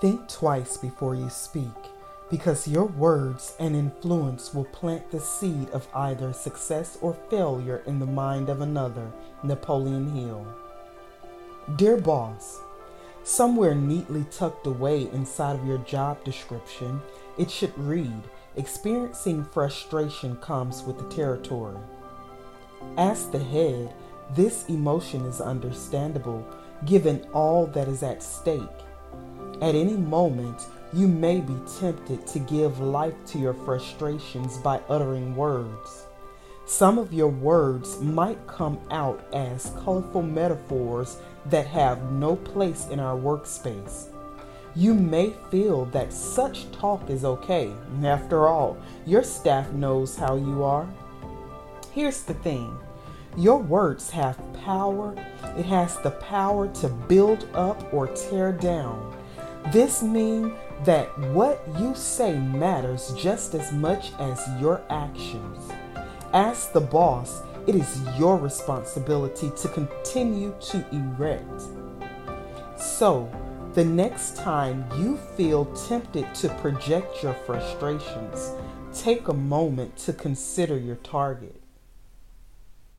Think twice before you speak because your words and influence will plant the seed of either success or failure in the mind of another. Napoleon Hill. Dear boss, somewhere neatly tucked away inside of your job description, it should read Experiencing frustration comes with the territory. As the head, this emotion is understandable given all that is at stake. At any moment, you may be tempted to give life to your frustrations by uttering words. Some of your words might come out as colorful metaphors that have no place in our workspace. You may feel that such talk is okay. After all, your staff knows how you are. Here's the thing your words have power, it has the power to build up or tear down. This means that what you say matters just as much as your actions. As the boss, it is your responsibility to continue to erect. So, the next time you feel tempted to project your frustrations, take a moment to consider your target.